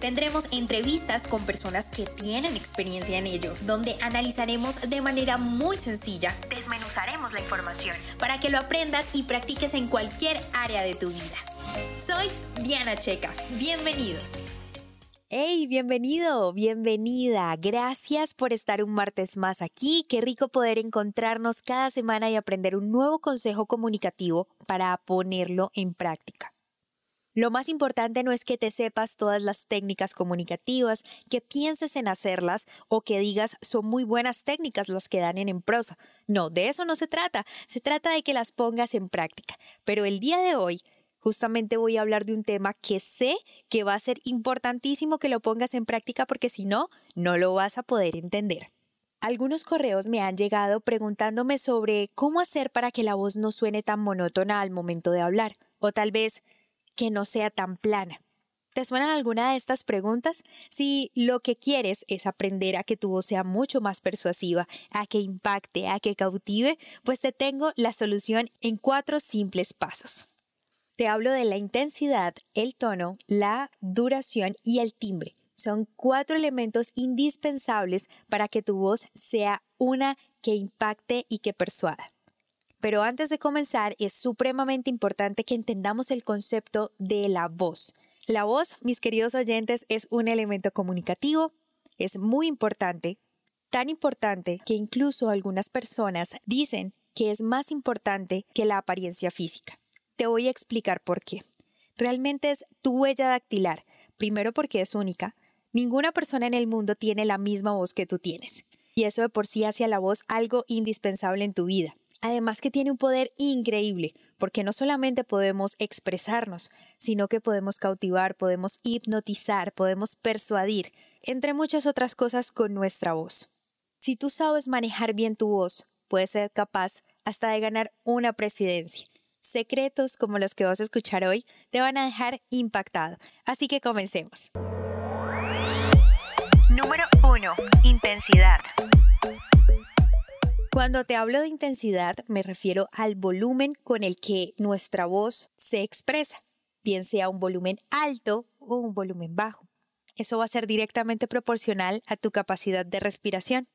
Tendremos entrevistas con personas que tienen experiencia en ello, donde analizaremos de manera muy sencilla, desmenuzaremos la información para que lo aprendas y practiques en cualquier área de tu vida. Soy Diana Checa. Bienvenidos. Hey, bienvenido, bienvenida. Gracias por estar un martes más aquí. Qué rico poder encontrarnos cada semana y aprender un nuevo consejo comunicativo para ponerlo en práctica. Lo más importante no es que te sepas todas las técnicas comunicativas, que pienses en hacerlas o que digas son muy buenas técnicas las que dan en prosa. No, de eso no se trata. Se trata de que las pongas en práctica. Pero el día de hoy justamente voy a hablar de un tema que sé que va a ser importantísimo que lo pongas en práctica porque si no, no lo vas a poder entender. Algunos correos me han llegado preguntándome sobre cómo hacer para que la voz no suene tan monótona al momento de hablar. O tal vez que no sea tan plana. ¿Te suenan alguna de estas preguntas? Si lo que quieres es aprender a que tu voz sea mucho más persuasiva, a que impacte, a que cautive, pues te tengo la solución en cuatro simples pasos. Te hablo de la intensidad, el tono, la duración y el timbre. Son cuatro elementos indispensables para que tu voz sea una que impacte y que persuada. Pero antes de comenzar, es supremamente importante que entendamos el concepto de la voz. La voz, mis queridos oyentes, es un elemento comunicativo, es muy importante, tan importante que incluso algunas personas dicen que es más importante que la apariencia física. Te voy a explicar por qué. Realmente es tu huella dactilar, primero porque es única. Ninguna persona en el mundo tiene la misma voz que tú tienes. Y eso de por sí hace a la voz algo indispensable en tu vida. Además que tiene un poder increíble, porque no solamente podemos expresarnos, sino que podemos cautivar, podemos hipnotizar, podemos persuadir, entre muchas otras cosas con nuestra voz. Si tú sabes manejar bien tu voz, puedes ser capaz hasta de ganar una presidencia. Secretos como los que vas a escuchar hoy te van a dejar impactado. Así que comencemos. Número 1. Intensidad. Cuando te hablo de intensidad me refiero al volumen con el que nuestra voz se expresa, bien sea un volumen alto o un volumen bajo. Eso va a ser directamente proporcional a tu capacidad de respiración.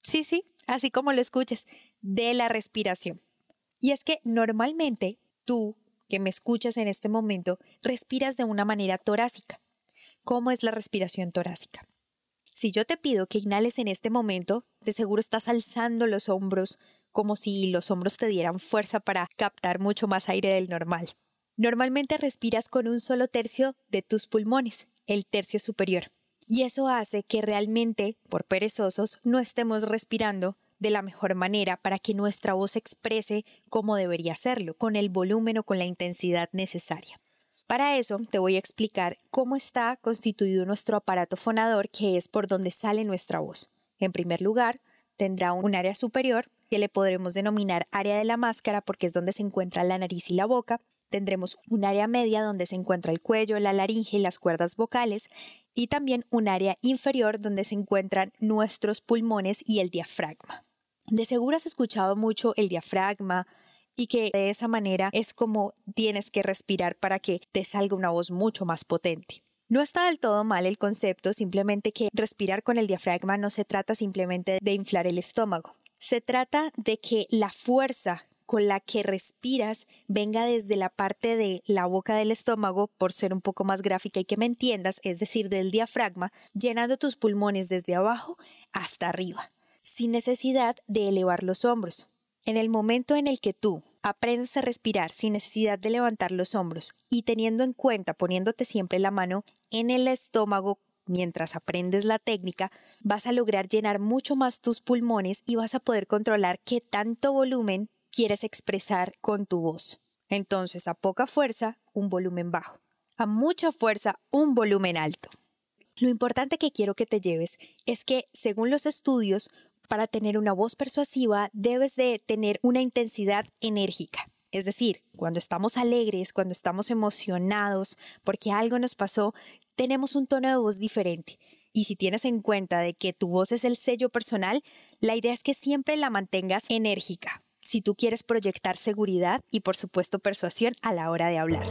Sí, sí, así como lo escuches, de la respiración. Y es que normalmente tú, que me escuchas en este momento, respiras de una manera torácica. ¿Cómo es la respiración torácica? Si yo te pido que inhales en este momento, de seguro estás alzando los hombros como si los hombros te dieran fuerza para captar mucho más aire del normal. Normalmente respiras con un solo tercio de tus pulmones, el tercio superior. Y eso hace que realmente, por perezosos, no estemos respirando de la mejor manera para que nuestra voz exprese como debería hacerlo, con el volumen o con la intensidad necesaria. Para eso te voy a explicar cómo está constituido nuestro aparato fonador, que es por donde sale nuestra voz. En primer lugar, tendrá un área superior, que le podremos denominar área de la máscara porque es donde se encuentra la nariz y la boca. Tendremos un área media donde se encuentra el cuello, la laringe y las cuerdas vocales y también un área inferior donde se encuentran nuestros pulmones y el diafragma. De seguro has escuchado mucho el diafragma, y que de esa manera es como tienes que respirar para que te salga una voz mucho más potente. No está del todo mal el concepto, simplemente que respirar con el diafragma no se trata simplemente de inflar el estómago, se trata de que la fuerza con la que respiras venga desde la parte de la boca del estómago, por ser un poco más gráfica y que me entiendas, es decir, del diafragma, llenando tus pulmones desde abajo hasta arriba, sin necesidad de elevar los hombros. En el momento en el que tú aprendes a respirar sin necesidad de levantar los hombros y teniendo en cuenta, poniéndote siempre la mano en el estómago mientras aprendes la técnica, vas a lograr llenar mucho más tus pulmones y vas a poder controlar qué tanto volumen quieres expresar con tu voz. Entonces, a poca fuerza, un volumen bajo. A mucha fuerza, un volumen alto. Lo importante que quiero que te lleves es que, según los estudios, para tener una voz persuasiva debes de tener una intensidad enérgica. Es decir, cuando estamos alegres, cuando estamos emocionados porque algo nos pasó, tenemos un tono de voz diferente. Y si tienes en cuenta de que tu voz es el sello personal, la idea es que siempre la mantengas enérgica, si tú quieres proyectar seguridad y por supuesto persuasión a la hora de hablar.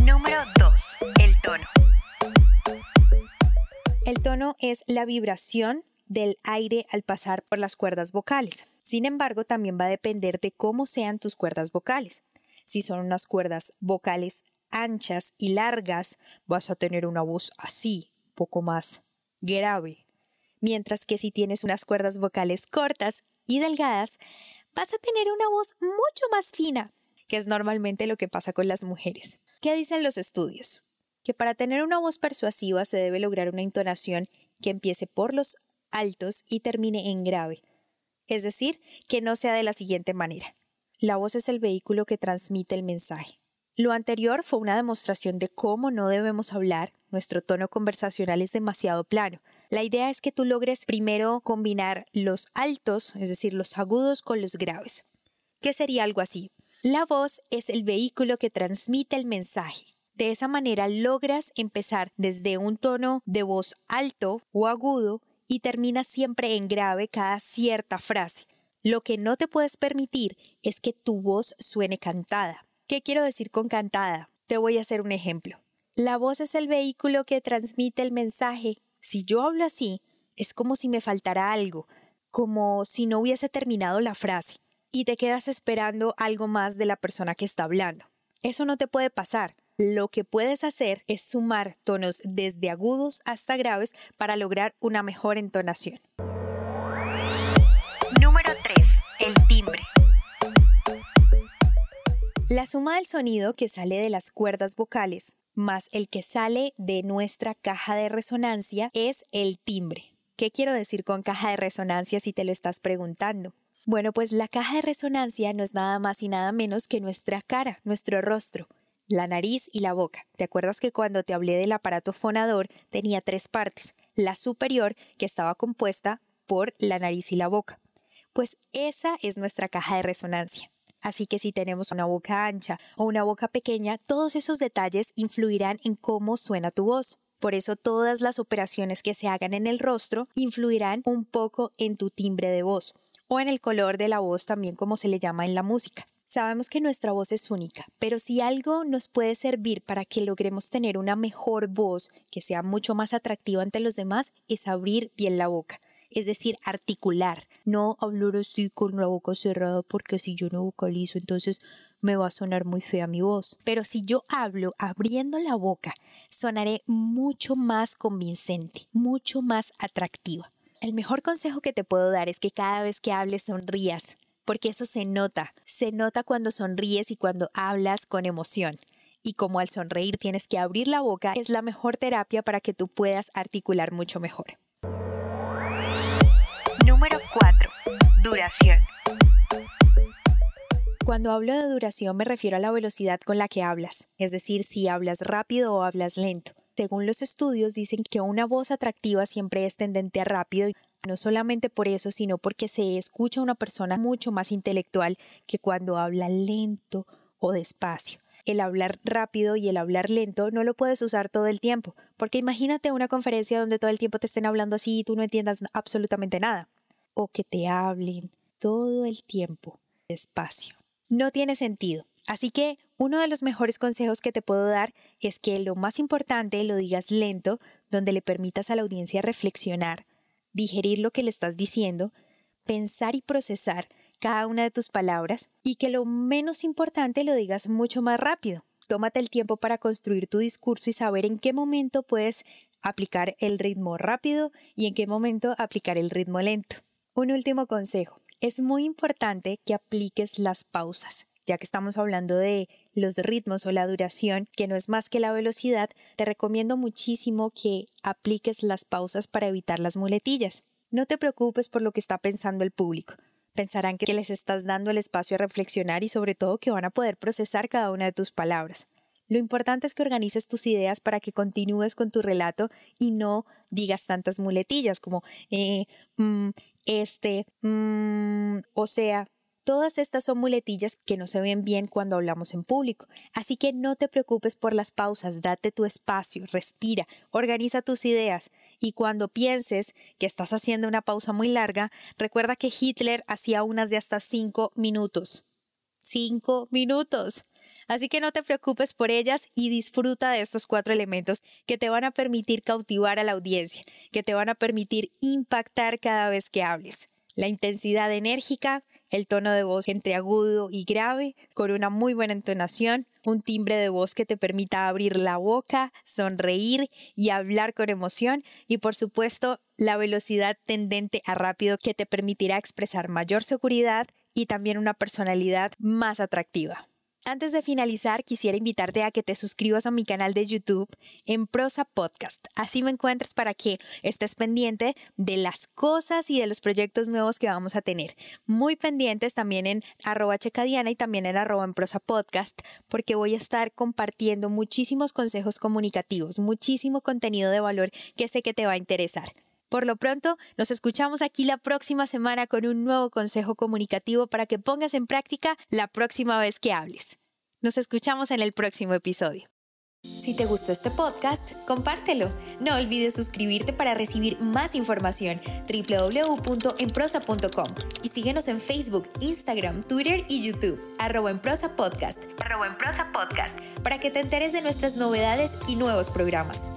Número 2. El tono. El tono es la vibración del aire al pasar por las cuerdas vocales. Sin embargo, también va a depender de cómo sean tus cuerdas vocales. Si son unas cuerdas vocales anchas y largas, vas a tener una voz así, poco más grave. Mientras que si tienes unas cuerdas vocales cortas y delgadas, vas a tener una voz mucho más fina, que es normalmente lo que pasa con las mujeres. ¿Qué dicen los estudios? Que para tener una voz persuasiva se debe lograr una entonación que empiece por los altos y termine en grave es decir, que no sea de la siguiente manera. La voz es el vehículo que transmite el mensaje. Lo anterior fue una demostración de cómo no debemos hablar, nuestro tono conversacional es demasiado plano. La idea es que tú logres primero combinar los altos, es decir, los agudos con los graves. ¿Qué sería algo así? La voz es el vehículo que transmite el mensaje. De esa manera logras empezar desde un tono de voz alto o agudo y termina siempre en grave cada cierta frase. Lo que no te puedes permitir es que tu voz suene cantada. ¿Qué quiero decir con cantada? Te voy a hacer un ejemplo. La voz es el vehículo que transmite el mensaje. Si yo hablo así, es como si me faltara algo, como si no hubiese terminado la frase, y te quedas esperando algo más de la persona que está hablando. Eso no te puede pasar. Lo que puedes hacer es sumar tonos desde agudos hasta graves para lograr una mejor entonación. Número 3. El timbre. La suma del sonido que sale de las cuerdas vocales más el que sale de nuestra caja de resonancia es el timbre. ¿Qué quiero decir con caja de resonancia si te lo estás preguntando? Bueno, pues la caja de resonancia no es nada más y nada menos que nuestra cara, nuestro rostro la nariz y la boca. ¿Te acuerdas que cuando te hablé del aparato fonador tenía tres partes? La superior, que estaba compuesta por la nariz y la boca. Pues esa es nuestra caja de resonancia. Así que si tenemos una boca ancha o una boca pequeña, todos esos detalles influirán en cómo suena tu voz. Por eso todas las operaciones que se hagan en el rostro influirán un poco en tu timbre de voz o en el color de la voz también como se le llama en la música. Sabemos que nuestra voz es única, pero si algo nos puede servir para que logremos tener una mejor voz que sea mucho más atractiva ante los demás es abrir bien la boca. Es decir, articular, no hablar así con la boca cerrada porque si yo no vocalizo entonces me va a sonar muy fea mi voz. Pero si yo hablo abriendo la boca, sonaré mucho más convincente, mucho más atractiva. El mejor consejo que te puedo dar es que cada vez que hables sonrías, porque eso se nota, se nota cuando sonríes y cuando hablas con emoción. Y como al sonreír tienes que abrir la boca, es la mejor terapia para que tú puedas articular mucho mejor. Número 4. Duración. Cuando hablo de duración me refiero a la velocidad con la que hablas, es decir, si hablas rápido o hablas lento. Según los estudios dicen que una voz atractiva siempre es tendente a rápido no solamente por eso, sino porque se escucha una persona mucho más intelectual que cuando habla lento o despacio. El hablar rápido y el hablar lento no lo puedes usar todo el tiempo, porque imagínate una conferencia donde todo el tiempo te estén hablando así y tú no entiendas absolutamente nada. O que te hablen todo el tiempo despacio. No tiene sentido. Así que uno de los mejores consejos que te puedo dar es que lo más importante lo digas lento, donde le permitas a la audiencia reflexionar digerir lo que le estás diciendo, pensar y procesar cada una de tus palabras y que lo menos importante lo digas mucho más rápido. Tómate el tiempo para construir tu discurso y saber en qué momento puedes aplicar el ritmo rápido y en qué momento aplicar el ritmo lento. Un último consejo. Es muy importante que apliques las pausas. Ya que estamos hablando de los ritmos o la duración, que no es más que la velocidad, te recomiendo muchísimo que apliques las pausas para evitar las muletillas. No te preocupes por lo que está pensando el público. Pensarán que les estás dando el espacio a reflexionar y sobre todo que van a poder procesar cada una de tus palabras. Lo importante es que organices tus ideas para que continúes con tu relato y no digas tantas muletillas como eh, mm, este, mm, o sea, Todas estas son muletillas que no se ven bien cuando hablamos en público, así que no te preocupes por las pausas, date tu espacio, respira, organiza tus ideas y cuando pienses que estás haciendo una pausa muy larga, recuerda que Hitler hacía unas de hasta cinco minutos. Cinco minutos. Así que no te preocupes por ellas y disfruta de estos cuatro elementos que te van a permitir cautivar a la audiencia, que te van a permitir impactar cada vez que hables. La intensidad enérgica, el tono de voz entre agudo y grave, con una muy buena entonación, un timbre de voz que te permita abrir la boca, sonreír y hablar con emoción y por supuesto la velocidad tendente a rápido que te permitirá expresar mayor seguridad y también una personalidad más atractiva. Antes de finalizar, quisiera invitarte a que te suscribas a mi canal de YouTube en Prosa Podcast. Así me encuentras para que estés pendiente de las cosas y de los proyectos nuevos que vamos a tener. Muy pendientes también en arroba checadiana y también en arroba en Prosa Podcast, porque voy a estar compartiendo muchísimos consejos comunicativos, muchísimo contenido de valor que sé que te va a interesar. Por lo pronto, nos escuchamos aquí la próxima semana con un nuevo consejo comunicativo para que pongas en práctica la próxima vez que hables. Nos escuchamos en el próximo episodio. Si te gustó este podcast, compártelo. No olvides suscribirte para recibir más información www.enprosa.com y síguenos en Facebook, Instagram, Twitter y YouTube, arroba en prosa podcast, arroba en prosa podcast, para que te enteres de nuestras novedades y nuevos programas.